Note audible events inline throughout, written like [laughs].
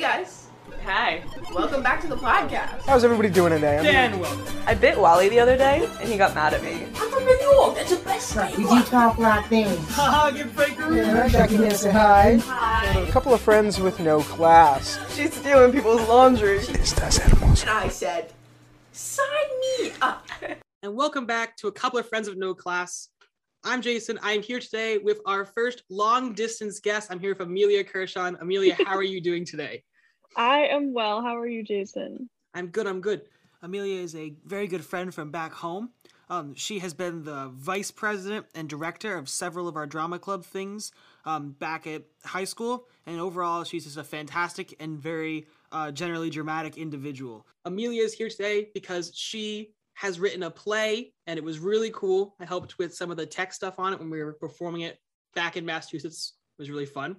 Hey guys, Hi. welcome back to the podcast. How's everybody doing today? I'm Dan, welcome. I bit Wally the other day, and he got mad at me. I'm from New York. That's the best Right, state. we do talk like this. Haha, get Frank Yeah, Jackie here, say hi. Hi. a couple of friends with no class. She's stealing people's laundry. Estas hermosas. And I said, sign me up. And welcome back to a couple of friends of no class. I'm Jason. I'm here today with our first long distance guest. I'm here with Amelia Kirshon. Amelia, how are you doing today? I am well. How are you, Jason? I'm good. I'm good. Amelia is a very good friend from back home. Um, she has been the vice president and director of several of our drama club things um, back at high school. And overall, she's just a fantastic and very uh, generally dramatic individual. Amelia is here today because she has written a play and it was really cool. I helped with some of the tech stuff on it when we were performing it back in Massachusetts. It was really fun.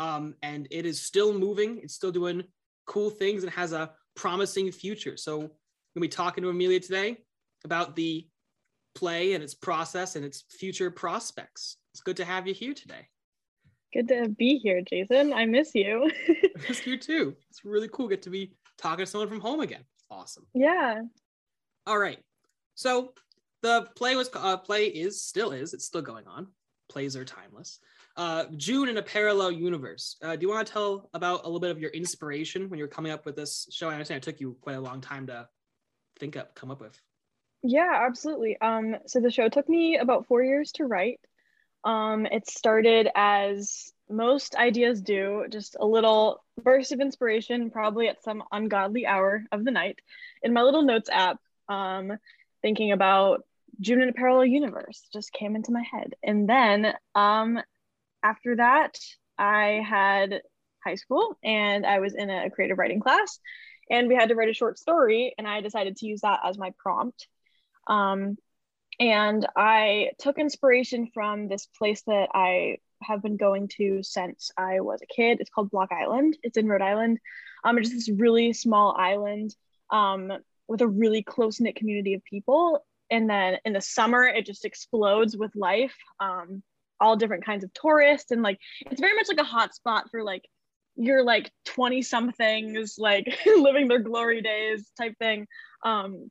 Um, and it is still moving. It's still doing cool things and has a promising future. So we're gonna be talking to Amelia today about the play and its process and its future prospects. It's good to have you here today. Good to be here, Jason. I miss you. [laughs] It's you too. It's really cool. Get to be talking to someone from home again. Awesome. yeah. All right. So the play was uh, play is still is it's still going on. Plays are timeless. Uh, June in a parallel universe. Uh, do you want to tell about a little bit of your inspiration when you're coming up with this show? I understand it took you quite a long time to think up, come up with. Yeah, absolutely. Um, so the show took me about four years to write. Um, it started as most ideas do, just a little burst of inspiration, probably at some ungodly hour of the night, in my little notes app, um, thinking about June in a parallel universe just came into my head. And then um, after that, I had high school and I was in a creative writing class and we had to write a short story and I decided to use that as my prompt. Um, and I took inspiration from this place that I have been going to since I was a kid. It's called Block Island. It's in Rhode Island. Um, it's just this really small island um, with a really close knit community of people. And then in the summer, it just explodes with life. Um, all different kinds of tourists and like it's very much like a hot spot for like your like 20 somethings like [laughs] living their glory days type thing. Um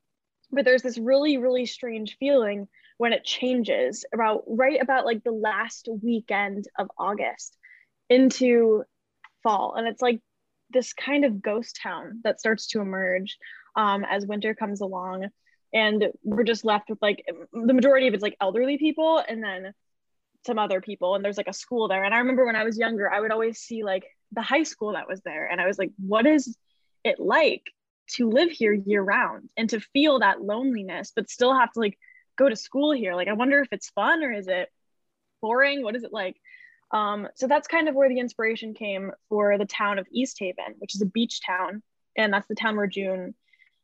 but there's this really really strange feeling when it changes about right about like the last weekend of august into fall and it's like this kind of ghost town that starts to emerge um, as winter comes along. And we're just left with like the majority of it's like elderly people and then some other people and there's like a school there. And i remember when i was younger i would always see like the high school that was there. And i was like what is it like to live here year round and to feel that loneliness but still have to like go to school here? Like i wonder if it's fun or is it boring? What is it like? Um, so that's kind of where the inspiration came for the town of east haven which is a beach town. And that's the town where june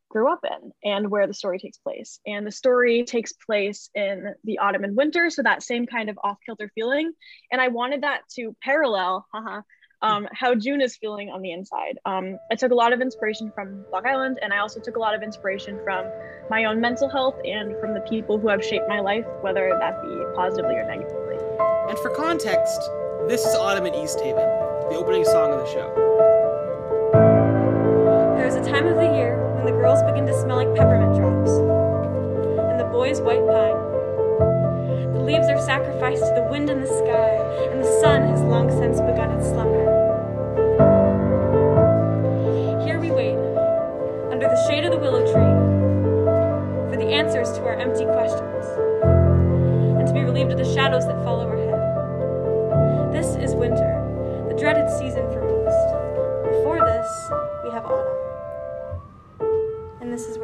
grew up in and where the story takes place. And the story takes place in the autumn and winter, so that same kind of off kilter feeling. And I wanted that to parallel haha, um, how June is feeling on the inside. Um, I took a lot of inspiration from Block Island, and I also took a lot of inspiration from my own mental health and from the people who have shaped my life, whether that be positively or negatively. And for context, this is Autumn in East Haven, the opening song of the show. There is a time of the year the girls begin to smell like peppermint drops, and the boys white pine. The leaves are sacrificed to the wind and the sky, and the sun has long since begun its slumber. Here we wait, under the shade of the willow tree, for the answers to our empty questions, and to be relieved of the shadows that fall overhead.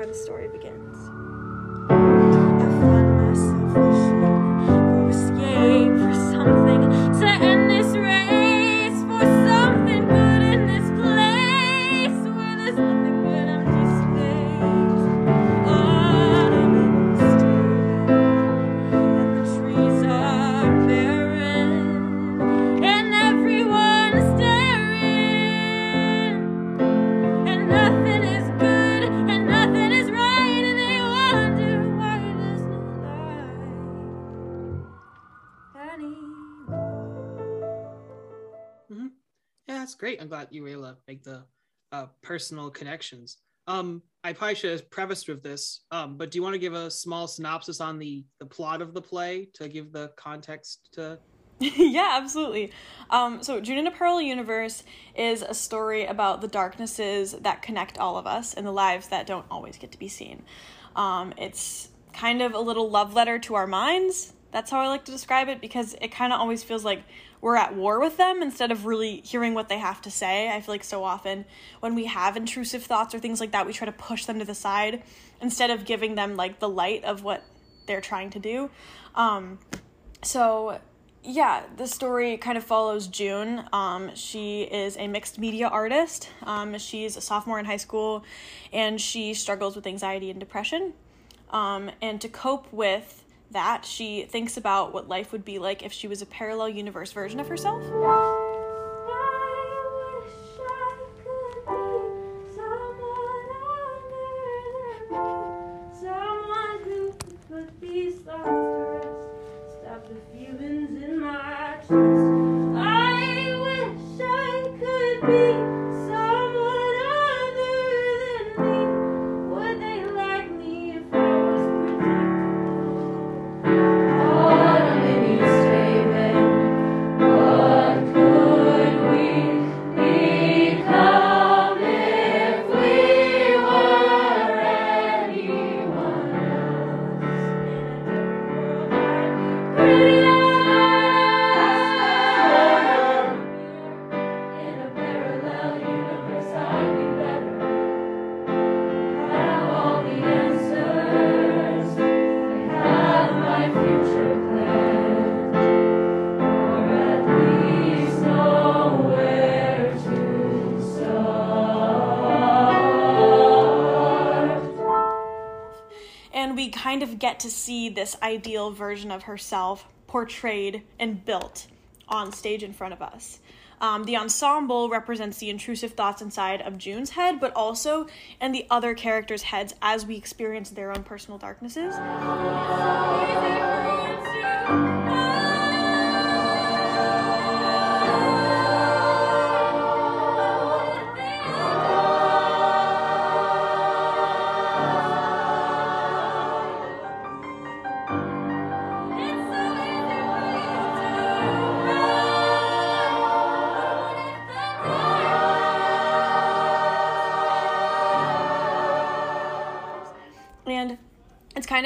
Where the story begins. The uh, personal connections. Um, I probably should have prefaced with this, um, but do you want to give a small synopsis on the the plot of the play to give the context to? [laughs] yeah, absolutely. Um, so, June in a Parallel Universe is a story about the darknesses that connect all of us and the lives that don't always get to be seen. Um, it's kind of a little love letter to our minds. That's how I like to describe it because it kind of always feels like we're at war with them instead of really hearing what they have to say. I feel like so often when we have intrusive thoughts or things like that, we try to push them to the side instead of giving them like the light of what they're trying to do. Um, so yeah, the story kind of follows June. Um, she is a mixed media artist. Um, she's a sophomore in high school, and she struggles with anxiety and depression. Um, and to cope with that, she thinks about what life would be like if she was a parallel universe version of herself. Kind of get to see this ideal version of herself portrayed and built on stage in front of us. Um, the ensemble represents the intrusive thoughts inside of June's head, but also in the other characters' heads as we experience their own personal darknesses.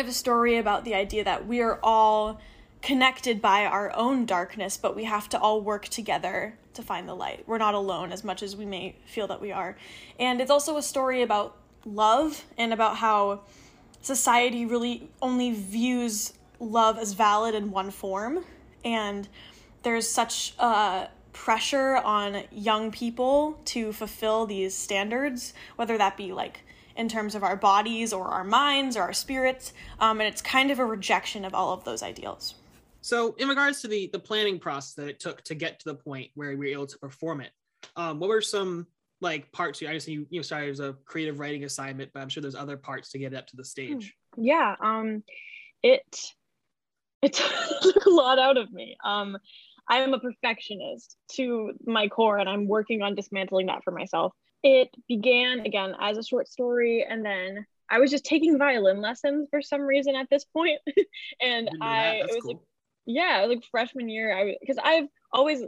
Of a story about the idea that we are all connected by our own darkness, but we have to all work together to find the light. We're not alone as much as we may feel that we are. And it's also a story about love and about how society really only views love as valid in one form. And there's such a pressure on young people to fulfill these standards, whether that be like in terms of our bodies or our minds or our spirits. Um, and it's kind of a rejection of all of those ideals. So, in regards to the the planning process that it took to get to the point where we were able to perform it, um, what were some like parts? You I guess you you started as a creative writing assignment, but I'm sure there's other parts to get it up to the stage. Yeah, um, it it [laughs] took a lot out of me. Um, I am a perfectionist to my core, and I'm working on dismantling that for myself. It began again as a short story, and then I was just taking violin lessons for some reason at this point, [laughs] and Didn't know that. I it was cool. like yeah, like freshman year, I was, because I've always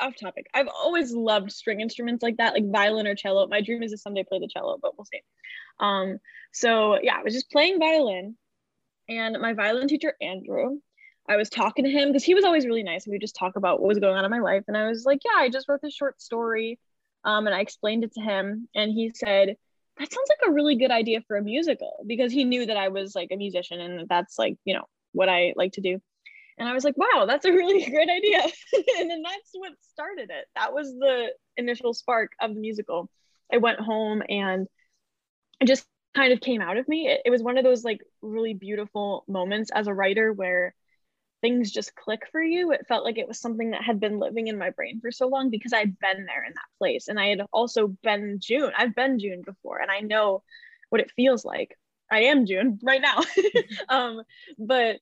off topic. I've always loved string instruments like that, like violin or cello. My dream is to someday play the cello, but we'll see. Um, so yeah, I was just playing violin, and my violin teacher Andrew, I was talking to him because he was always really nice. We would just talk about what was going on in my life, and I was like, yeah, I just wrote this short story, um, and I explained it to him, and he said. That sounds like a really good idea for a musical because he knew that I was like a musician and that's like, you know, what I like to do. And I was like, wow, that's a [laughs] really great idea. [laughs] and then that's what started it. That was the initial spark of the musical. I went home and it just kind of came out of me. It, it was one of those like really beautiful moments as a writer where things just click for you. It felt like it was something that had been living in my brain for so long because I'd been there in that place. And I had also been June. I've been June before and I know what it feels like. I am June right now. [laughs] [laughs] um, but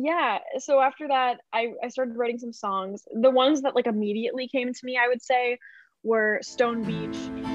yeah so after that I, I started writing some songs the ones that like immediately came to me i would say were stone beach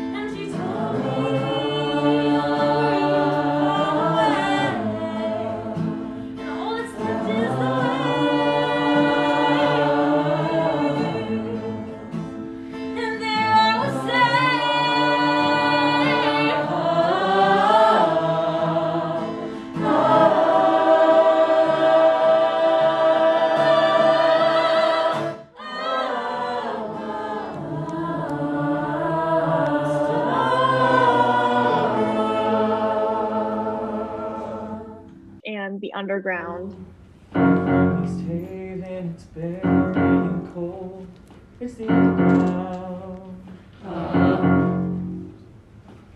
underground. Haven, it's and cold. It's the underground.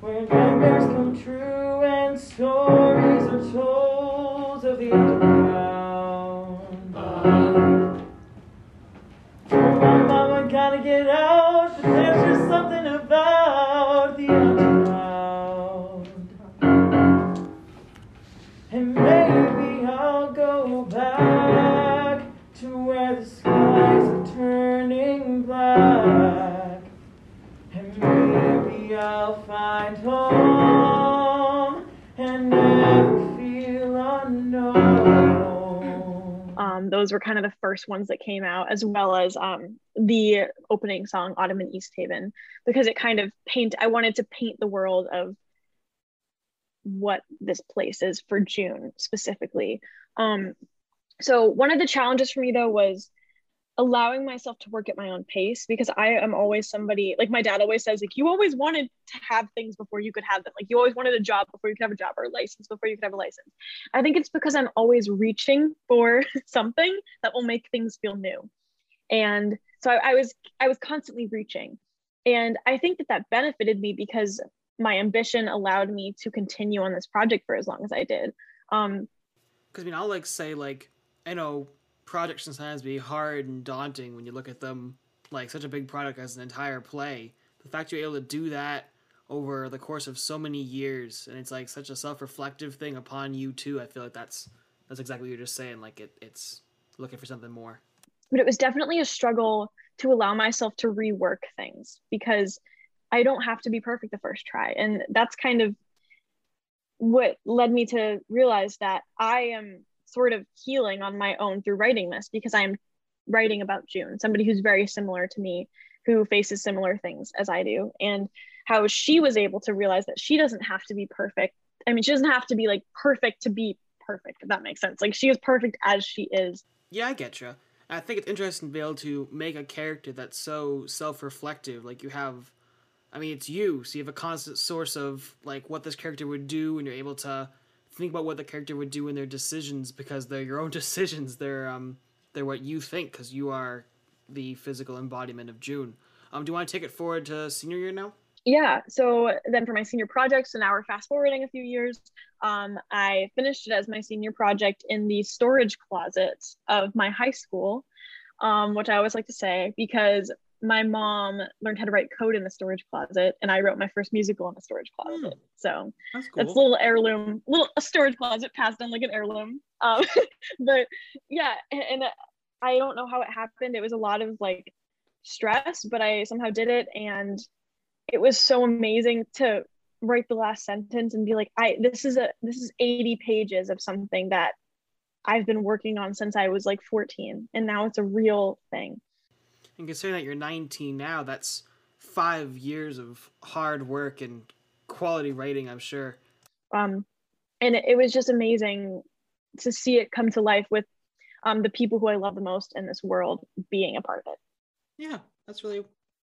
Nightmares come true and stories are told of the underground. Told my mama gotta get out, but there's just something about the underground. And those were kind of the first ones that came out, as well as um, the opening song "Autumn in East Haven," because it kind of paint. I wanted to paint the world of what this place is for June specifically. Um, so one of the challenges for me though was allowing myself to work at my own pace because I am always somebody like my dad always says like you always wanted to have things before you could have them like you always wanted a job before you could have a job or a license before you could have a license. I think it's because I'm always reaching for [laughs] something that will make things feel new. And so I, I was I was constantly reaching. And I think that that benefited me because my ambition allowed me to continue on this project for as long as I did. Um, Because I mean, I'll like say like I know projects sometimes be hard and daunting when you look at them like such a big product as an entire play. The fact you're able to do that over the course of so many years and it's like such a self-reflective thing upon you too. I feel like that's that's exactly what you're just saying. Like it, it's looking for something more. but it was definitely a struggle to allow myself to rework things because I don't have to be perfect the first try. And that's kind of what led me to realize that I am sort of healing on my own through writing this because I am writing about June, somebody who's very similar to me, who faces similar things as I do, and how she was able to realize that she doesn't have to be perfect. I mean, she doesn't have to be like perfect to be perfect, if that makes sense. Like she is perfect as she is. Yeah, I get you. I think it's interesting to be able to make a character that's so self-reflective. Like you have, I mean, it's you, so you have a constant source of like what this character would do, and you're able to think about what the character would do in their decisions because they're your own [laughs] decisions. They're um, they're what you think because you are the physical embodiment of June. Um, do you want to take it forward to senior year now? yeah so then for my senior project so now we're fast forwarding a few years um, i finished it as my senior project in the storage closet of my high school um, which i always like to say because my mom learned how to write code in the storage closet and i wrote my first musical in the storage closet. So That's that's a little heirloom little a storage closet passed down like an heirloom. Um, [laughs] but yeah and, and i don't know how it happened. It was a lot of like stress but i somehow did it and it was so amazing to write the last sentence and be like i this is a this is 80 pages of something that i've been working on since i was like 14 and now it's a real thing And considering that you're 19 now, that's five years of hard work and quality writing. I'm sure. um and it, it was just amazing to see it come to life with um the people who i love the most in this world being a part of it Yeah, that's really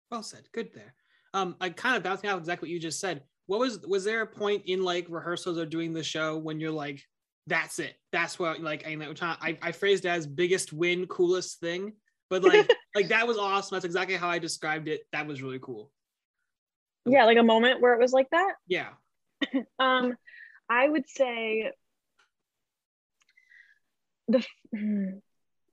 well said. Good there. Um, I kind of bouncing off exactly what you just said. What was was there a point in like rehearsals or doing the show when you're like, that's it, that's what like I I I phrased as biggest win, coolest thing, but like [laughs] like that was awesome. That's exactly how I described it. That was really cool. yeah like a moment where it was like that Yeah. [laughs] um i would say the hmm,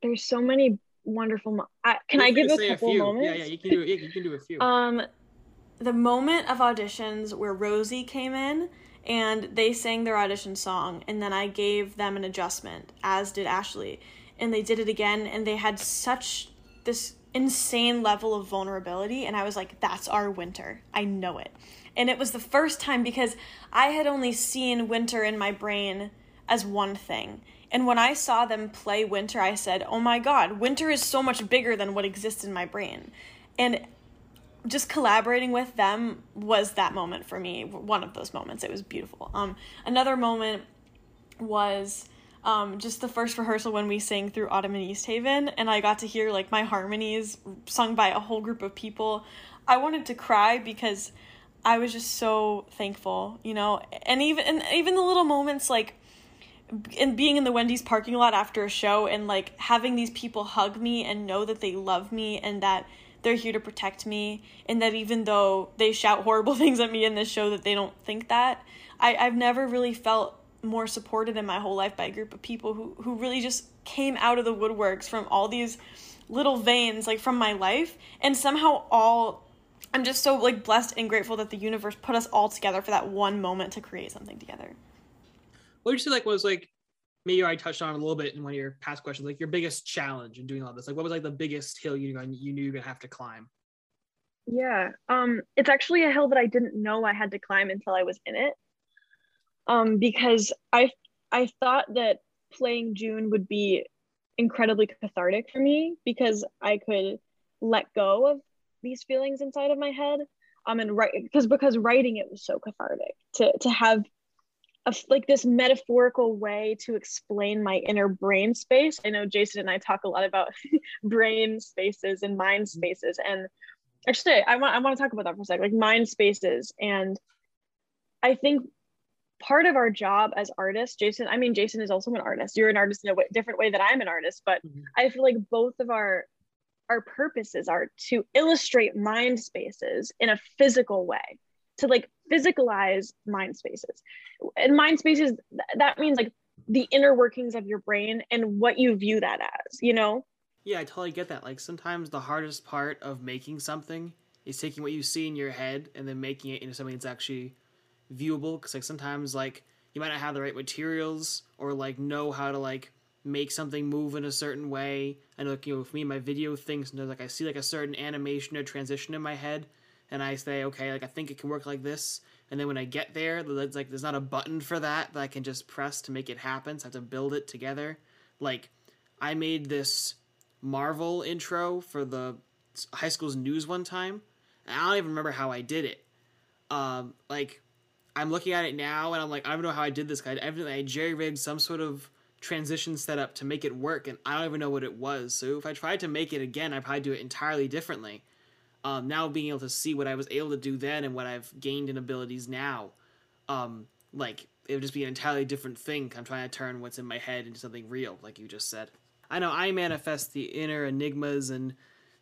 there's so many wonderful mo- I, can i give a couple few. moments Yeah, yeah, you can do it. Yeah, you can do a few. Um, the moment of auditions where Rosie came in and they sang their audition song, and then I gave them an adjustment, as did Ashley, and they did it again, and they had such this insane level of vulnerability and I was like that's our winter. I know it. And it was the first time because I had only seen winter in my brain as one thing. And when I saw them play winter, I said, "Oh my god, winter is so much bigger than what exists in my brain." And just collaborating with them was that moment for me one of those moments it was beautiful um another moment was um, just the first rehearsal when we sang through Autumn in East Haven, and I got to hear like my harmonies sung by a whole group of people. I wanted to cry because I was just so thankful, you know, and even and even the little moments like and being in the Wendy's parking lot after a show and like having these people hug me and know that they love me and that they're here to protect me and that even though they shout horrible [laughs] things at me in this show that they don't think that I, I've never really felt more supported in my whole life by a group of people who, who really just came out of the woodworks from all these little veins like from my life and somehow all I'm just so like blessed and grateful that the universe put us all together for that one moment to create something together. What would you say like was like maybe I touched on a little bit in one of your past questions, like your biggest challenge in doing all this? Like what was like the biggest hill you you knew you're gonna have to climb? Yeah, um, it's actually a hill that I didn't know I had to climb until I was in it. Um, because I I thought that playing June would be incredibly cathartic for me because I could let go of these feelings inside of my head. Um, and write because because writing it was so cathartic to to have a, like this metaphorical way to explain my inner brain space. I know Jason and I talk a lot about [laughs] brain spaces and mind spaces, and actually, I want I want to talk about that for a second, like mind spaces. And I think part of our job as artists, Jason. I mean, Jason is also an artist. You're an artist in a different way that I'm an artist, but mm-hmm. I feel like both of our our purposes are to illustrate mind spaces in a physical way to like physicalize mind spaces and mind spaces that means like the inner workings of your brain and what you view that as you know yeah i totally get that like sometimes the hardest part of making something is taking what you see in your head and then making it into something that's actually viewable because like sometimes like you might not have the right materials or like know how to like make something move in a certain way. Know, like, you know, with me, my video things, know, like I see like a certain animation or transition in my head, and I say, okay, like I think it can work like this. And then when I get there, there's like there's not a button for that that I can just press to make it happen. So I have to build it together. Like I made this Marvel intro for the high school's news one time. And I don't even remember how I did it. Um, like I'm looking at it now and I'm like, I don't know how I did this. I evidently I jerry rigged some sort of transition setup to make it work, and I don't even know what it was. So if I tried to make it again, I'd probably do it entirely differently um, now being able to see what I was able to do then and what I've gained in abilities now, um, like it would just be an entirely different thing. I'm trying to turn what's in my head into something real, like you just said. I know I manifest the inner enigmas and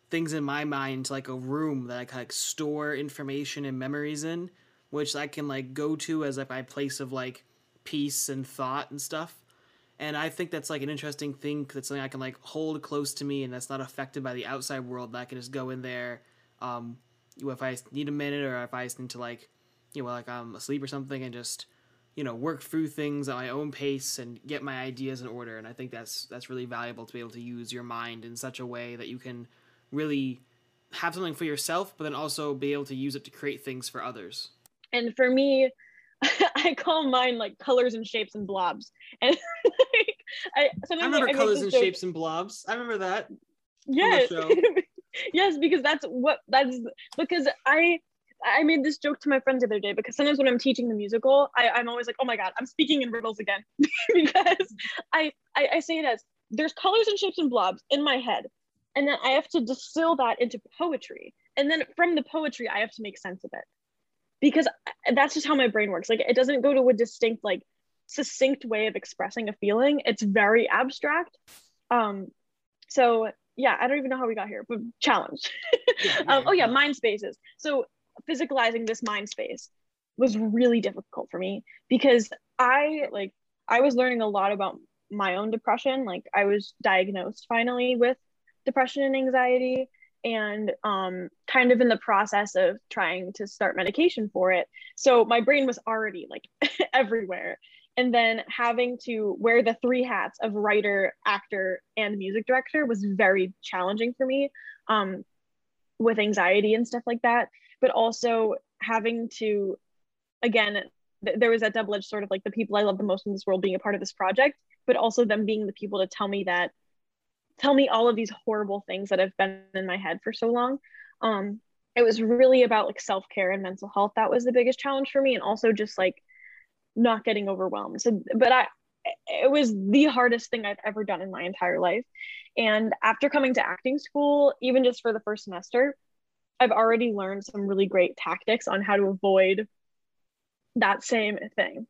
things in my mind like a room that I can like store information and memories in, which I can like go to as like my place of like peace and thought and stuff. And I think that's like an interesting thing. That's something I can like hold close to me, and that's not affected by the outside world. That I can just go in there um, if I need a minute or if I just need to like, you know, like I'm asleep or something and just, you know, work through things at my own pace and get my ideas in order. And I think that's that's really valuable to be able to use your mind in such a way that you can really have something for yourself, but then also be able to use it to create things for others. And for me, [laughs] I call mine like colors and shapes and blobs. [laughs] And like I, I remember I colors and joke. shapes and blobs. I remember that. Yes. [laughs] yes, because that's what that's because I I made this joke to my friends the other day because sometimes when I'm teaching the musical, I, I'm always like, oh my god, I'm speaking in riddles again because I, I I say it as there's colors and shapes and blobs in my head, and then I have to distill that into poetry, and then from the poetry I have to make sense of it because that's just how my brain works. Like it doesn't go to a distinct like succinct way of expressing a feeling. It's very abstract. Um, so yeah, I don't even know how we got here, but challenge. [laughs] um, oh yeah, mind spaces. So physicalizing this mind space was really difficult for me because I like I was learning a lot about my own depression. Like I was diagnosed finally with depression and anxiety and um, kind of in the process of trying to start medication for it. So my brain was already like [laughs] everywhere. and then having to wear the three hats of writer, actor, and music director was very challenging for me um, with anxiety and stuff like that. But also having to, again, th- there was that double edged sort of like the people I love the most in this world being a part of this project, but also them being the people to tell me that, tell me all of these horrible things that have been in my head for so long. Um, it was really about like self care and mental health. That was the biggest challenge for me. And also just like, not getting overwhelmed. So, but I, it was the hardest thing I've ever done in my entire life. And after coming to acting school, even just for the first semester, I've already learned some really great tactics on how to avoid that same thing.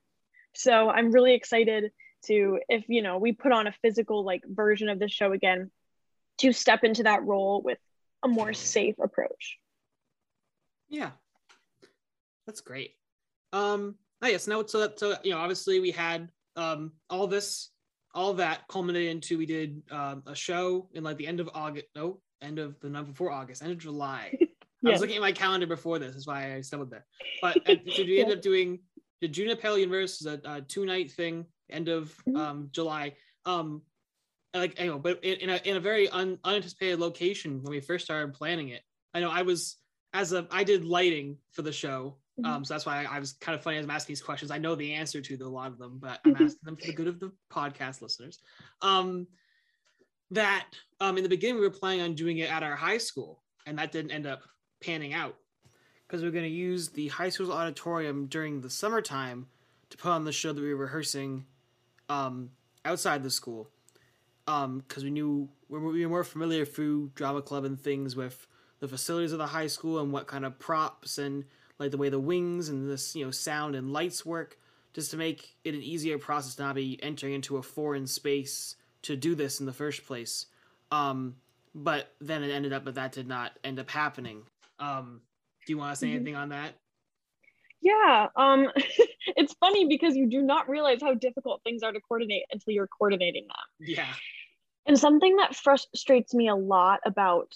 So I'm really excited to, if you know, we put on a physical like version of the show again, to step into that role with a more safe approach. Yeah, that's great. Um, oh yes, now so that so you know obviously we had um all this, all that culminated into we did um, a show in like the end of August, no, end of the month before August, end of July. [laughs] I was looking at my calendar before this, that's why I stumbled there. But [laughs] uh, so we ended up doing the June in a Parallel Universe is a, a two night thing, end of Mhm. um July. Um, like you know, but in, in a in a very un, unanticipated location when we first started planning it. I know I was as a I did lighting for the show, um, so that's why I, I was kind of funny as I'm asking these questions. I know the answer to the, a lot of them, but I'm asking them for the good of the podcast listeners. Um, that um in the beginning we were planning on doing it at our high school, and that didn't end up panning out because we are going to use the high school's auditorium during the summertime to put on the show that we were rehearsing um, outside the school because we knew we were, more familiar through drama club and things with the facilities of the high school and what kind of props and like the way the wings and this you know sound and lights work just to make it an easier process to not be entering into a foreign space to do this in the first place. Um, but then it ended up that that did not end up happening. Um, do you want to say Mhm. anything on that Yeah, um, [laughs] it's funny because you do not realize how difficult things are to coordinate until you're coordinating them. yeah And something that frustrates me a lot about,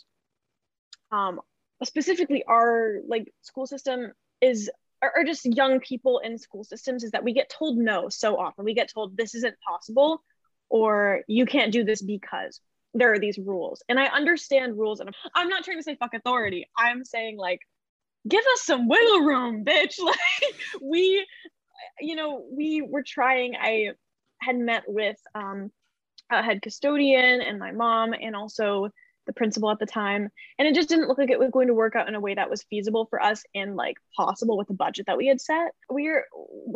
um, specifically our like school system is, or, or just young people in school systems, is that we get told no so often. We get told this isn't possible, or you can't do this because there are these rules. And I understand rules, and I'm, I'm not trying to say fuck authority. I'm saying like, give us some wiggle room, bitch. [laughs] Like we, you know, we were trying. I had met with um a head custodian and my mom and also the principal at the time and it just didn't look like it was going to work out in a way that was feasible for us and like possible with the budget that we had set we're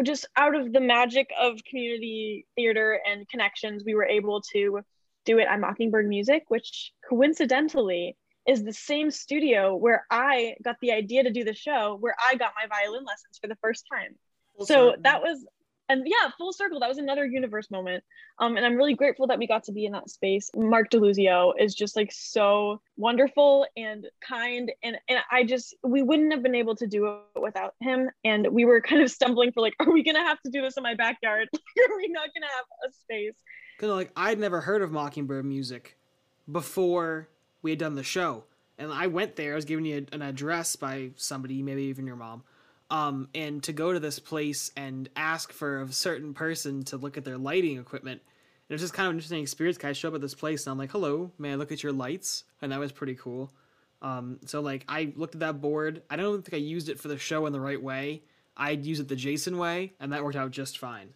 just out of the magic of community theater and connections we were able to do it at mockingbird music which coincidentally is the same studio where i got the idea to do the show where i got my violin lessons for the first time. Full so circle. that was and yeah full circle. That was another universe moment. Um and i'm really grateful that we got to be in that space. Mark deluzio is just like so wonderful and kind and and i just we wouldn't have been able to do it without him. And we were kind of stumbling for like [laughs] are we gonna have to do this in my backyard? [laughs] Are we not gonna have a space? Because like I'd never heard of Mockingbird music before we had done the show, and I went there. I was giving you an address by somebody, maybe even your mom, um, and to go to this place and ask for a certain person to look at their lighting equipment. It was just kind of an interesting experience. 'cause I show up at this place and I'm like, "Hello, may I look at your lights?" And that was pretty cool. Um, so like I looked at that board. I don't think I used it for the show in the right way. I'd use it the Jason way, and that worked out just fine.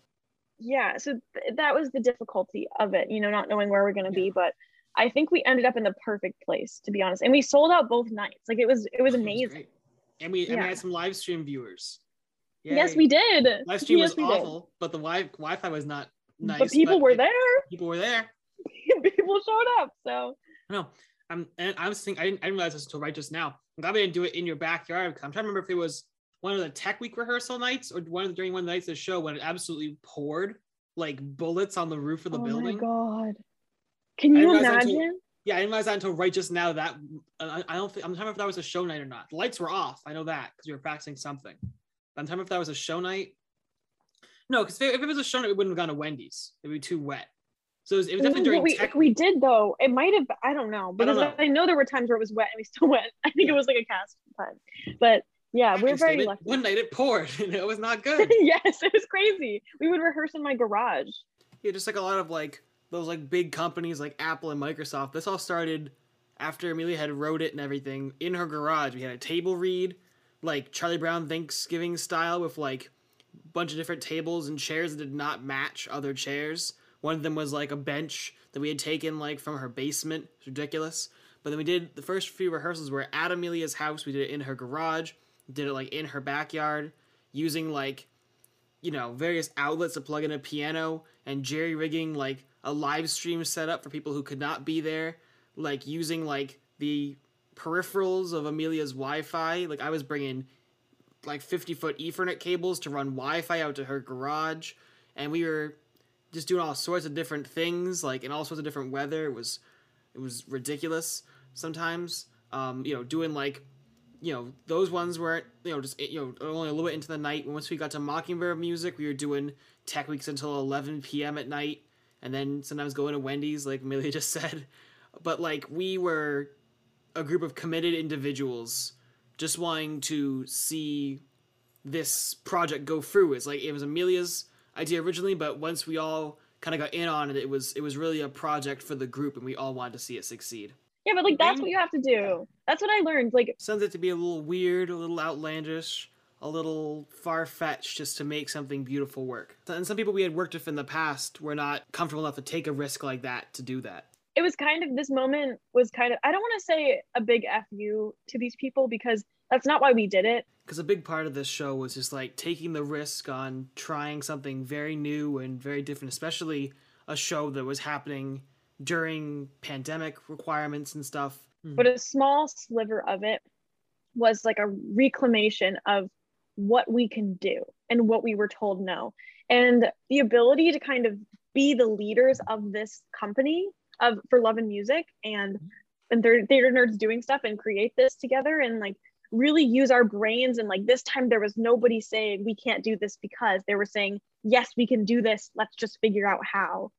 yeah so th- that was the difficulty of it you know not knowing where we're going to be but i think we ended up in the perfect place to be honest and we sold out both nights like it was it was oh, It was amazing. And we and we had some live stream viewers. yes we did Live stream yes, was we did. awful, but the wi- Wi-Fi was not nice. but people were there People were there. [laughs] people showed up so No, I'm and I was thinking I didn't, I didn't realize this until right just now. I'm glad we didn't do it in your backyard. I'm trying to remember if it was one of the tech week rehearsal nights or one of the, during one of the nights of the show when it absolutely poured like bullets on the roof of the oh building. Oh my god can you that until- imagine Yeah, I didn't realize that until right just now. That uh, I, I don't think I'm trying to if that was a show night or not. The lights were off. I know that because we were practicing something. But I'm trying if that was a show night. No, because if, if it was a show night, we wouldn't have gone to Wendy's. It'd be too wet. So it was, it was definitely during we, tech. we did though it might have i don't know I don't because I know. know. there were times where it was wet and we still [laughs] went i think it was like a cast time but Yeah, we were very lucky. One night it poured, [laughs] and it was not [laughs] good. yes, it was crazy. We would rehearse in my garage. Yeah, just like a lot of like those like big companies like Apple and Microsoft. This all started after Amelia had wrote it and everything in her garage. We had a table read, like Charlie Brown Thanksgiving style, with like a bunch of different tables and chairs that did not match other chairs. One of them was like a bench that we had taken like from her basement. It's ridiculous. But then we did the first few rehearsals were at Amelia's house. We did it in her garage. Did it like in her backyard using like you know, various outlets to plug in a piano and jerry rigging like a live stream set up for people who could not be there, like using like the peripherals of Amelia's Wi-Fi. Like I was bringing like 50 foot Ethernet cables to run Wi-Fi out to her garage, and we were just doing all sorts of different things, like in all sorts of different weather. It was it was ridiculous sometimes. Um, you know, doing like you know those ones weren't you know just you know only a little bit into the night once we got to mockingbird music we were doing tech weeks until 11 p.m at night and then sometimes going to wendy's like amelia [laughs] just said but like we were a group of committed individuals just wanting to see this project go through it's like it was amelia's idea originally but once we all kind of got in on it it was it was really a project for the group and we all wanted to see it succeed Yeah, but like that's what you have to do. That's what I learned. Like something to be a little weird, a little outlandish, a little far fetched just to make something beautiful work. And some people we had worked with in the past were not comfortable enough to take a risk like that to do that. it was kind of this moment was kind of I don't want to say a big fu to these people because that's not why we did it. Because a big part of this show was just like taking the risk on trying something very new and very different, especially a show that was happening during pandemic requirements and stuff. but a small sliver of it was like a reclamation of what we can do and what we were told no. And the ability to kind of be the leaders of this company of for love and music and and theater, theater nerds doing stuff and create this together and like really use our brains and like this time there was nobody saying we can't do this because they were saying yes we can do this. Let's just figure out how.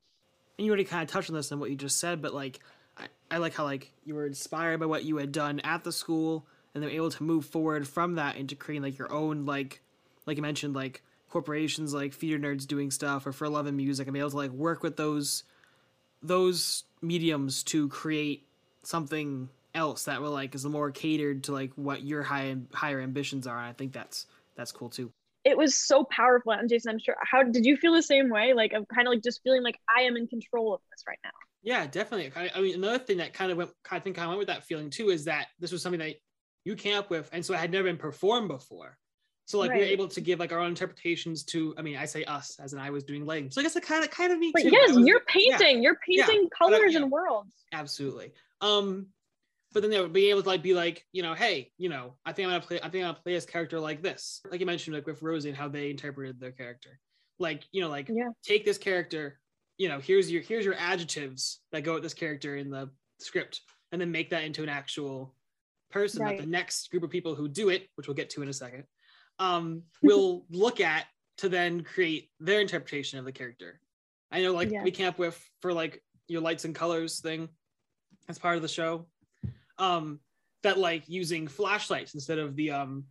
And you already kind of touched on this in what you just said, but like I, I like how like you were inspired by what you had done at the school and then able to move forward from that into creating like your own like like you mentioned like corporations like Theater nerds doing stuff or for love and music and be able to like work with those those mediums to create something else that will like is more catered to like what your high higher ambitions are and i think that's that's cool too. It was so powerful and jason i'm sure how did you feel the same way? Like i'm kind of like just feeling like i am in control of this right now. Yeah, definitely. I, I mean, another thing that kind of went, I think, kind of went with that feeling too is that this was something that you came up with, and so it had never been performed before. So like we were able to give like our own interpretations to. I mean, I say us as in I was doing lighting, so I guess it kind of kind of me but too. yes was- you're yeah, painting you're Yeah. painting But I- colors yeah. and worlds absolutely. Um, but then they would be able to like be like, you know, hey, you know, I think I'm gonna play. I think I'm gonna play this character like this, like you mentioned, like with Rosie and how they interpreted their character. Like you know, like Yeah. take this character you know here's your here's your adjectives that go with this character in the script and then make that into an actual person Right. that the next group of people who do it which we'll get to in a second um [laughs] will look at to then create their interpretation of the character. I know like Yeah. we came up with for like your lights and colors thing as part of the show um that like using flashlights instead of the um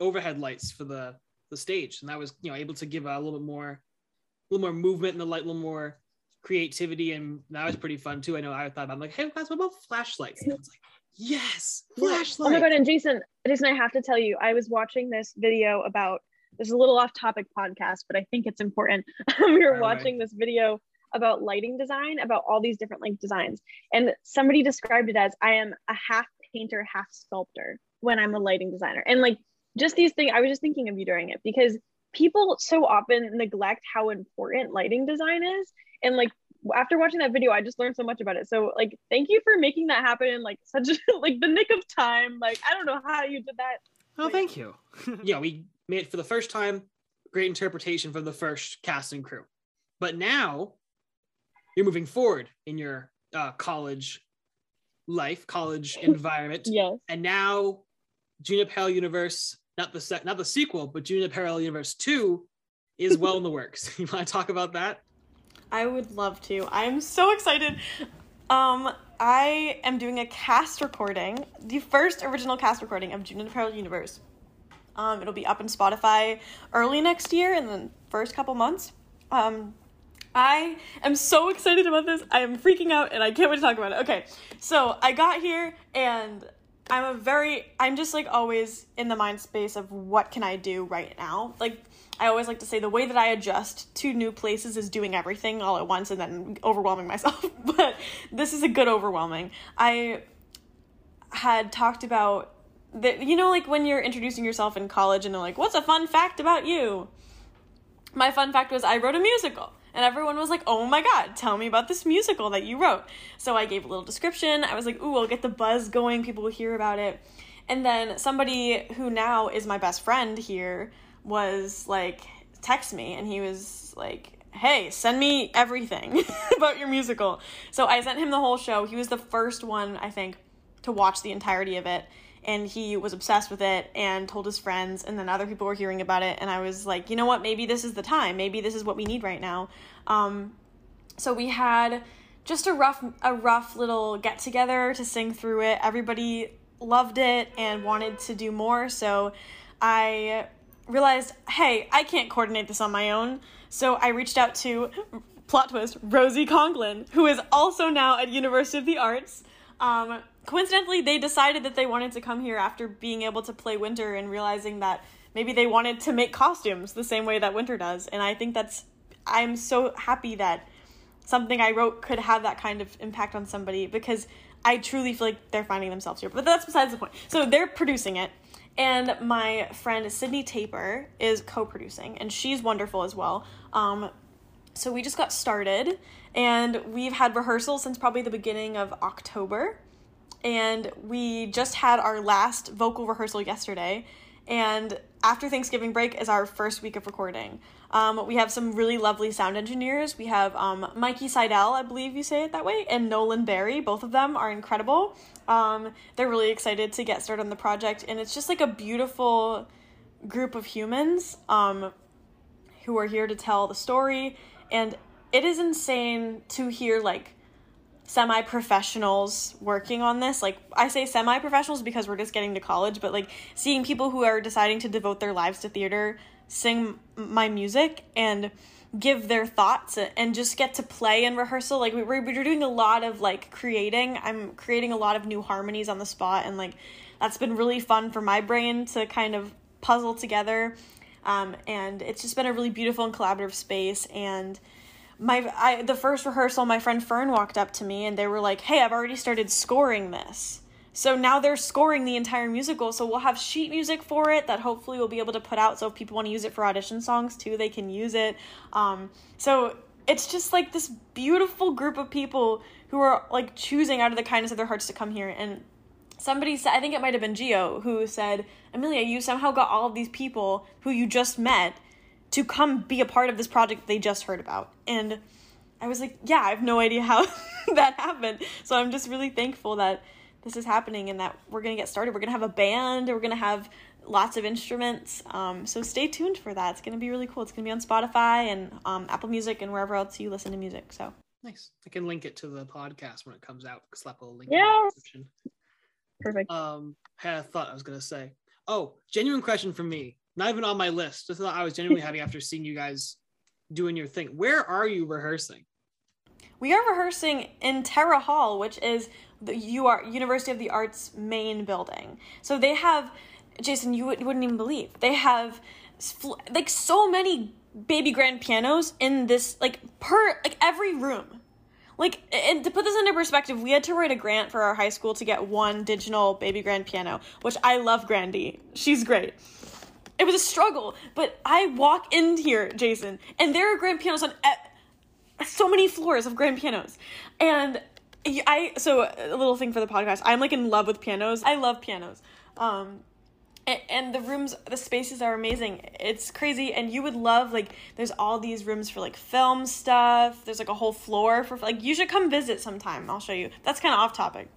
overhead lights for the the stage. And that was you know able to give a little bit more a little more movement in the light a little more creativity. And that was pretty fun too. I know i thought I'm like hey guys what about flashlights? And it's like yes Yeah. flashlights oh my god and jason jason i have to tell you i was watching this video about this is a little off topic podcast but i think it's important [laughs] we were away. watching this video about lighting design about all these different like designs and somebody described it as i am a half painter half sculptor when i'm a lighting designer and like just these things i was just thinking of you during it because people so often neglect how important lighting design is and like after watching that video i just learned so much about it. So like thank you for making that happen in like [laughs] such a like the nick of time. Like i don't know how you did that. Oh thank you. [laughs] Yeah we made it for the first time. Great interpretation from the first cast and crew. But now you're moving forward in your uh, college life college [laughs] environment. Yes. And now June in a Parallel Universe, not the sec- not the sequel, but June in a Parallel Universe Two, is well in the works. You want to talk about that? I would love to. I'm so excited. Um, I am doing a cast recording, the first original cast recording of June in the Parallel Universe. Um, it'll be up in Spotify early next year in the first couple months. Um, I am so excited about this. I am freaking out and I can't wait to talk about it. Okay, so I got here and I'm a very, I'm just like always in the mind space of what can I do right now. Like, I always like to say the way that I adjust to new places is doing everything all at once and then overwhelming myself. [laughs] but this is a good overwhelming. I had talked about that, you know, like when you're introducing yourself in college and they're like, what's a fun fact about you? My fun fact was I wrote a musical. And everyone was like, oh my god, tell me about this musical that you wrote. So I gave a little description. I was like, ooh, I'll get the buzz going. People will hear about it. And then somebody who now is my best friend here was like, text me, and he was like, hey, send me everything [laughs] about your musical. So I sent him the whole show. He was the first one, I think, to watch the entirety of it. And he was obsessed with it and told his friends, and then other people were hearing about it. And I was like, you know what? Maybe this is the time. Maybe this is what we need right now. Um, so we had just a rough, a rough little get together to sing through it. Everybody loved it and wanted to do more. So I realized, hey, I can't coordinate this on my own. So I reached out to plot twist Rosie Conglin, who is also now at University of the Arts. Um, coincidentally, they decided that they wanted to come here after being able to play Winter and realizing that maybe they wanted to make costumes the same way that Winter does. And I think that's I'm so happy that something I wrote could have that kind of impact on somebody because I truly feel like they're finding themselves here. But that's besides the point. So they're producing it. And my friend Sydney Taper is co producing, and she's wonderful as well. Um, so we just got started, and we've had rehearsals since probably the beginning of October. And we just had our last vocal rehearsal yesterday. And after Thanksgiving break is our first week of recording. Um, we have some really lovely sound engineers. We have um, Mikey Seidel, I believe you say it that way, and Nolan Barry. Both of them are incredible. Um, they're really excited to get started on the project, and it's just like a beautiful group of humans um, who are here to tell the story. And it is insane to hear like semi professionals working on this. Like I say semi professionals because we're just getting to college, but like seeing people who are deciding to devote their lives to theater sing my music and give their thoughts and just get to play in rehearsal. Like we, we're, we're doing a lot of like creating. I'm creating a lot of new harmonies on the spot and like that's been really fun for my brain to kind of puzzle together. Um, and it's just been a really beautiful and collaborative space. And my I, the first rehearsal my friend fern walked up to me and they were like hey i've already started scoring this so now they're scoring the entire musical. So we'll have sheet music for it that hopefully we'll be able to put out. So if people want to use it for audition songs too, they can use it. Um, so it's just like this beautiful group of people who are like choosing out of the kindness of their hearts to come here. And somebody said, I think it might have been Geo, who said, Amelia, you somehow got all of these people who you just met to come be a part of this project they just heard about. And I was like, yeah, I have no idea how [laughs] that happened. So I'm just really thankful that this is happening and that we're going to get started. We're going to have a band, we're going to have lots of instruments. Um, so stay tuned for that. It's going to be really cool. It's going to be on Spotify and um, Apple Music and wherever else you listen to music. So nice. I can link it to the podcast when it comes out. Slap a link yes. in the description. Perfect. Um, had a thought I was going to say. Oh, genuine question from me. Not even on my list. Just thought I was genuinely having after seeing you guys doing your thing. Where are you rehearsing? We are rehearsing in Terra Hall, which is the UR University of the Arts main building. So they have, Jason, you, would, you wouldn't even believe they have like so many baby grand pianos in this like per like every room. Like and to put this into perspective, we had to write a grant for our high school to get one digital baby grand piano, which I love Grandy. She's great. It was a struggle, but I walk in here, Jason, and there are grand pianos on so many floors of grand pianos. And I so a little thing for the podcast. I'm like in love with pianos. I love pianos. Um and, the rooms the spaces are amazing. It's crazy and you would love like there's all these rooms for like film stuff. There's like a whole floor for like you should come visit sometime. I'll show you. That's kind of off topic.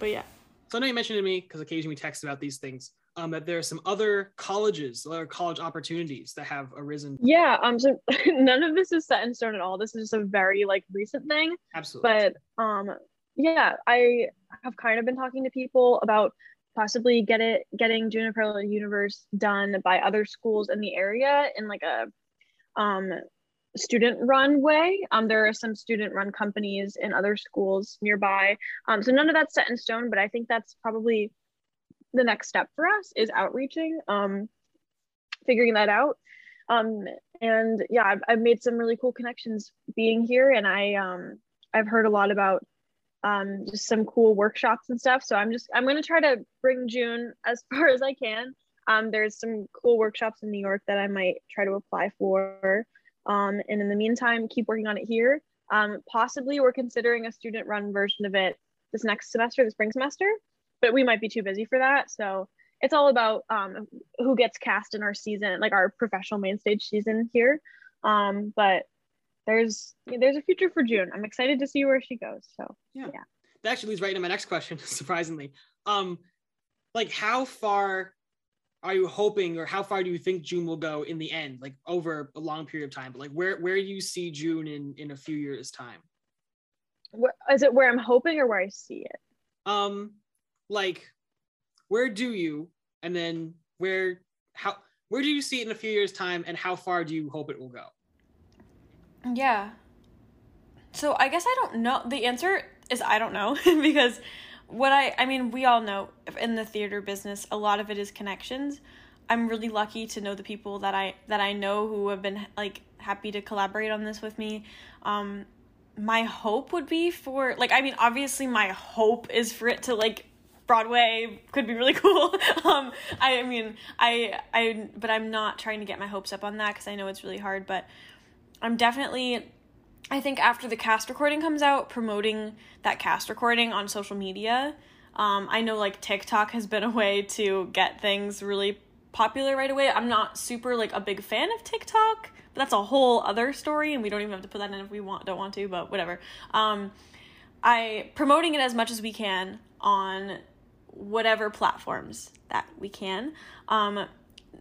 But yeah. So I know you mentioned to me because occasionally we text about these things um, that there are some other colleges, other college opportunities that have arisen. Yeah. Um. So [laughs] none of this is set in stone at all. This is just a very like recent thing. Absolutely. But um, yeah, I have kind of been talking to people about possibly get it getting Juniper Universe done by other schools in the area in like a um, student run way. Um, there are some student run companies in other schools nearby. Um, so none of that's set in stone, but I think that's probably the next step for us is outreaching, um, figuring that out. Um, and yeah, I've, I've made some really cool connections being here and I, um, I've heard a lot about um, just some cool workshops and stuff. So I'm just, I'm going to try to bring June as [laughs] far as I can. Um, there's some cool workshops in New York that I might try to apply for. Um, and in the meantime, keep working on it here. Um, possibly we're considering a student run version of it this next semester, the spring semester, but we might be too busy for that. So it's all about um, who gets cast in our season, like our professional main stage season here. Um, but there's there's a future for June. I'm excited to see where she goes. So Yeah. yeah. That actually leads right into my next question, [laughs] surprisingly. Um, like how far are you hoping or how far do you think June will go in the end, like over a long period of time? But like where where do you see June in in a few years' time? Where, is it where I'm hoping or where I see it? Um, like where do you and then where how where do you see it in a few years' time and how far do you hope it will go? Yeah. So I guess I don't know. The answer is I don't know [laughs] because what I I mean, we all know in the theater business, a lot of it is connections. I'm really lucky to know the people that I that I know who have been like happy to collaborate on this with me. Um my hope would be for like I mean, obviously my hope is for it to like Broadway could be really [laughs] cool. um I, I mean, I I but I'm not trying to get my hopes up on that cuz I know it's really hard, but I'm definitely I think after the cast recording comes out, promoting that cast recording on social media. Um, I know like TikTok has been a way to get things really popular right away. I'm not super like a big fan of TikTok, but that's a whole other story, and we don't even have to put that in if we want don't want to, but whatever. Um, I promoting it as much as we can on whatever platforms that we can. Um,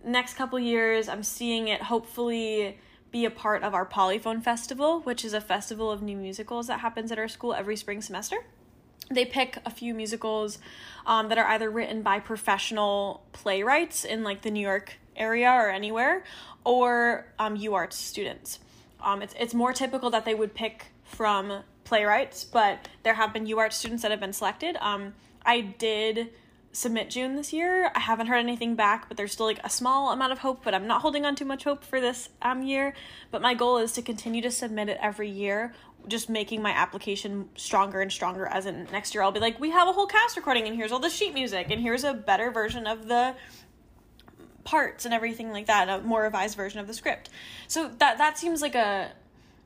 next couple years, I'm seeing it hopefully be a part of our Polyphone Festival, which is a festival of new musicals that happens at our school every spring semester. They pick a few musicals um, that are either written by professional playwrights in like the New York area or anywhere, or um, UArts students. Um, it's it's more typical that they would pick from playwrights, but there have been UArts students that have been selected. Um, I did submit June this year. I haven't heard anything back, but there's still like a small amount of hope, but I'm not holding on too much hope for this um year. But my goal is to continue to submit it every year, just making my application stronger and stronger as in next year I'll be like, we have a whole cast recording and here's all the sheet music and here's a better version of the parts and everything like that, a more revised version of the script. So that that seems like a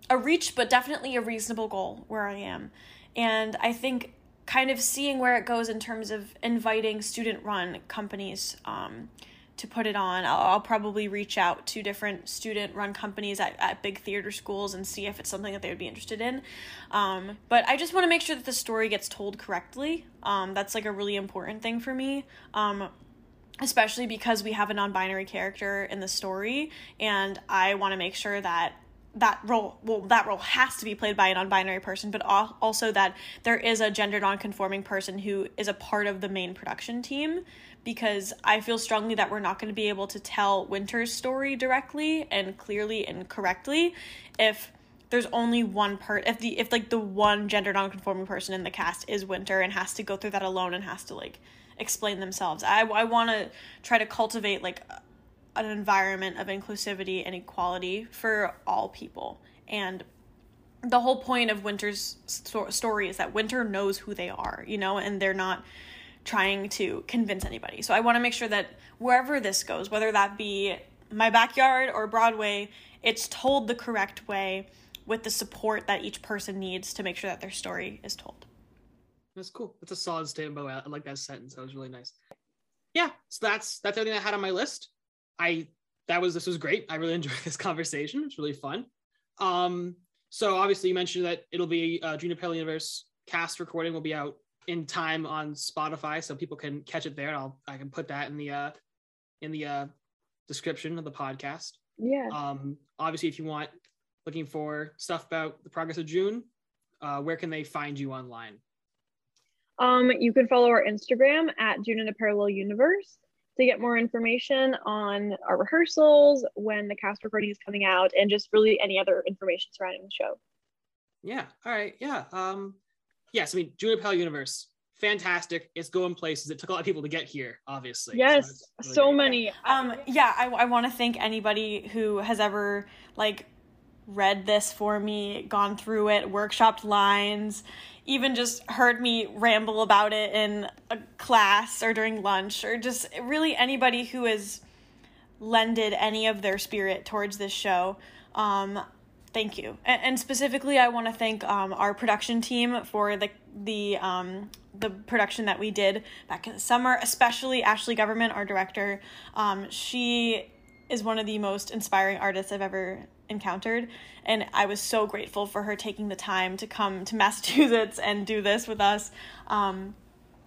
a reach but definitely a reasonable goal where I am. And I think kind of seeing where it goes in terms of inviting student run companies um, to put it on. I'll, I'll, probably reach out to different student run companies at, at big theater schools and see if it's something that they would be interested in. Um, but I just want to make sure that the story gets told correctly. Um, that's like a really important thing for me. Um, especially because we have a non-binary character in the story and I want to make sure that that role well that role has to be played by a non-binary person but also that there is a gender non-conforming person who is a part of the main production team because i feel strongly that we're not going to be able to tell winter's story directly and clearly and correctly if there's only one part if the if like the one gender non-conforming person in the cast is winter and has to go through that alone and has to like explain themselves. I, I want to try to cultivate like an environment of inclusivity and equality for all people. And the whole point of Winter's sto- story is that Winter knows who they are, you know, and they're not trying to convince anybody. So I want to make sure that wherever this goes, whether that be my backyard or Broadway, it's told the correct way with the support that each person needs to make sure that their story is told. That's cool. That's a solid statement. I like that sentence. That was really nice. Yeah, so that's that's everything I had on my list. I that was this was great. I really [laughs] enjoyed this conversation. It's really fun. Um, so obviously you mentioned that it'll be uh, Parallel Universe cast recording will be out in time on Spotify, so people can catch it there. And I'll I can put that in the uh in the uh description of the podcast. Yeah. Um, obviously, if you want looking for stuff about the progress of June, uh, where can they find you online? Um, you can follow our Instagram at June in a Parallel Universe to get more information on our rehearsals, when the cast recording is coming out, and just really any other information surrounding the show. Yeah. All right. Yeah. Um, yes. I mean, June a Parallel Universe, fantastic. It's going places. It took a lot of people to get here, obviously. Yes, it's really so many. Um, yeah, I, I want to thank anybody who has ever like read this for me, gone through it, workshopped lines, even just heard me ramble about it in a class or during lunch, or just really anybody who has lended any of their spirit towards this show. Um, thank you, and, and specifically, I want to thank um, our production team for the the um, the production that we did back in the summer, especially Ashley Government, our director. Um, she is one of the most inspiring artists I've ever encountered, and I was so grateful for her taking the time to come to [laughs] Massachusetts and do this with us. Um,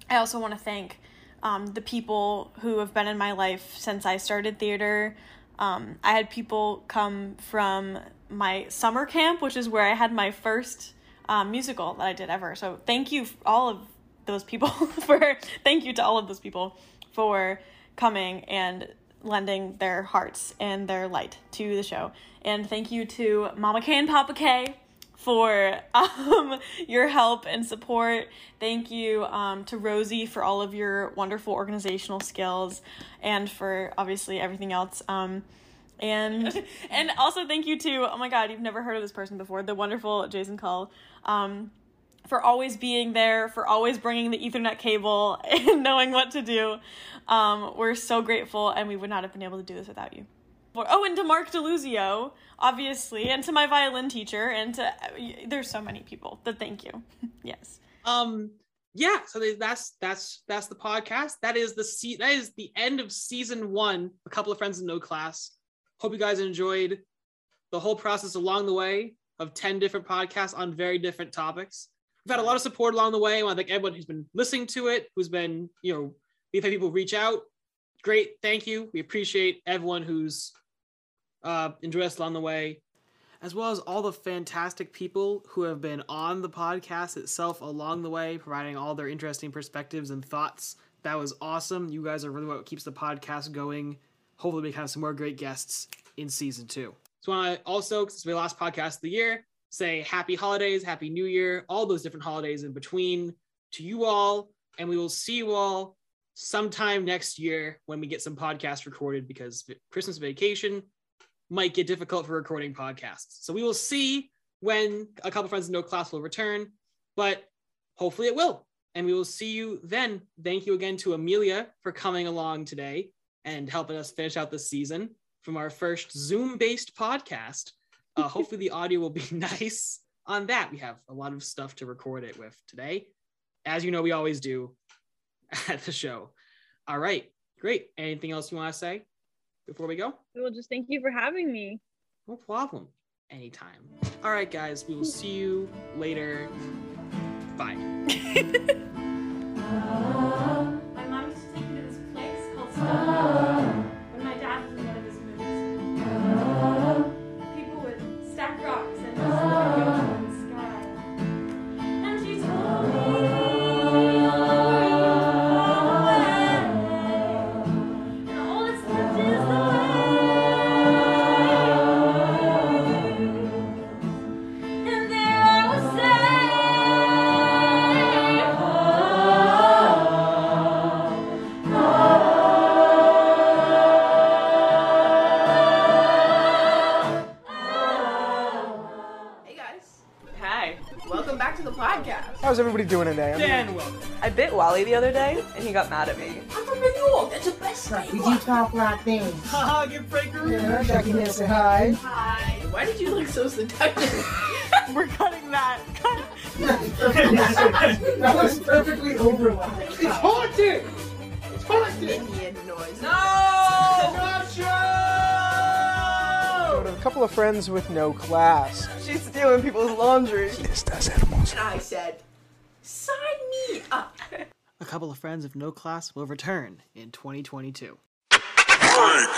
I also want to thank um, the people who have been in my life since I started theater. Um, I had people come from my summer camp, which is where I had my first um, musical that I did ever. So thank you, all of those people, [laughs] for thank you to all of those people for coming and lending their hearts and their light to the show. And thank you to Mama K and Papa K for [laughs] um, your help and support. Thank you um, to Rosie for all of your wonderful organizational skills and for obviously everything else. Um, and [laughs] and also thank you to oh my god you've never heard of this person before the wonderful Jason Cull um, for always being there for always bringing the Ethernet cable [laughs] and knowing what to do. Um, we're so grateful and we would not have been able to do this without you. Oh, and to Mark DeLuzio, obviously, and to my violin teacher, and to there's so many people. But thank you. [laughs] yes. Um. Yeah. So that's that's that's the podcast. That is the se- That is the end of season one. A couple of friends in no class. Hope you guys enjoyed the whole process along the way of ten different podcasts on very different topics. We've had a lot of support along the way. I want to thank everyone who's been listening to it, who's been, you know, we've had people reach out. Great, thank you. We appreciate everyone who's uh, enjoyed us along the way, as well as all the fantastic people who have been on the podcast itself along the way, providing all their interesting perspectives and thoughts. That was awesome. You guys are really what keeps the podcast going. Hopefully, we can have some more great guests in season two. So, I also, because it's my last podcast of the year, say happy holidays, happy new year, all those different holidays in between to you all. And we will see you all sometime next year when we get some podcasts recorded because Christmas vacation might get difficult for recording podcasts. So we will see when a couple friends in no class will return, but hopefully it will. And we will see you then. Thank you again to Amelia for coming along today and helping us finish out the season from our first Zoom based podcast. Uh, hopefully the audio will be [laughs] nice on that. We have a lot of stuff to record it with today. As you know, we always do [laughs] at the show. All right, great. Anything else you want to say before we go? Well, just thank you for having me. No problem. Anytime. All right, guys, we will see you later. Bye. [laughs] How's everybody doing today? I'm Dan, welcome. I bit Wally the other day, and he got mad at me. I'm from New York. That's the best Like, state. we do talk like things. Haha, get breaker. Yeah, Jackie here, say hi. Hi. Why did you look so seductive? [laughs] We're cutting that. [laughs] that was perfectly overlapped. It's haunted! It's haunted! Indian noise. Got a couple of friends with no class. She's stealing people's laundry. Estas hermosas. And I said, sign me up. A couple of friends of no class will return in 2022. Break.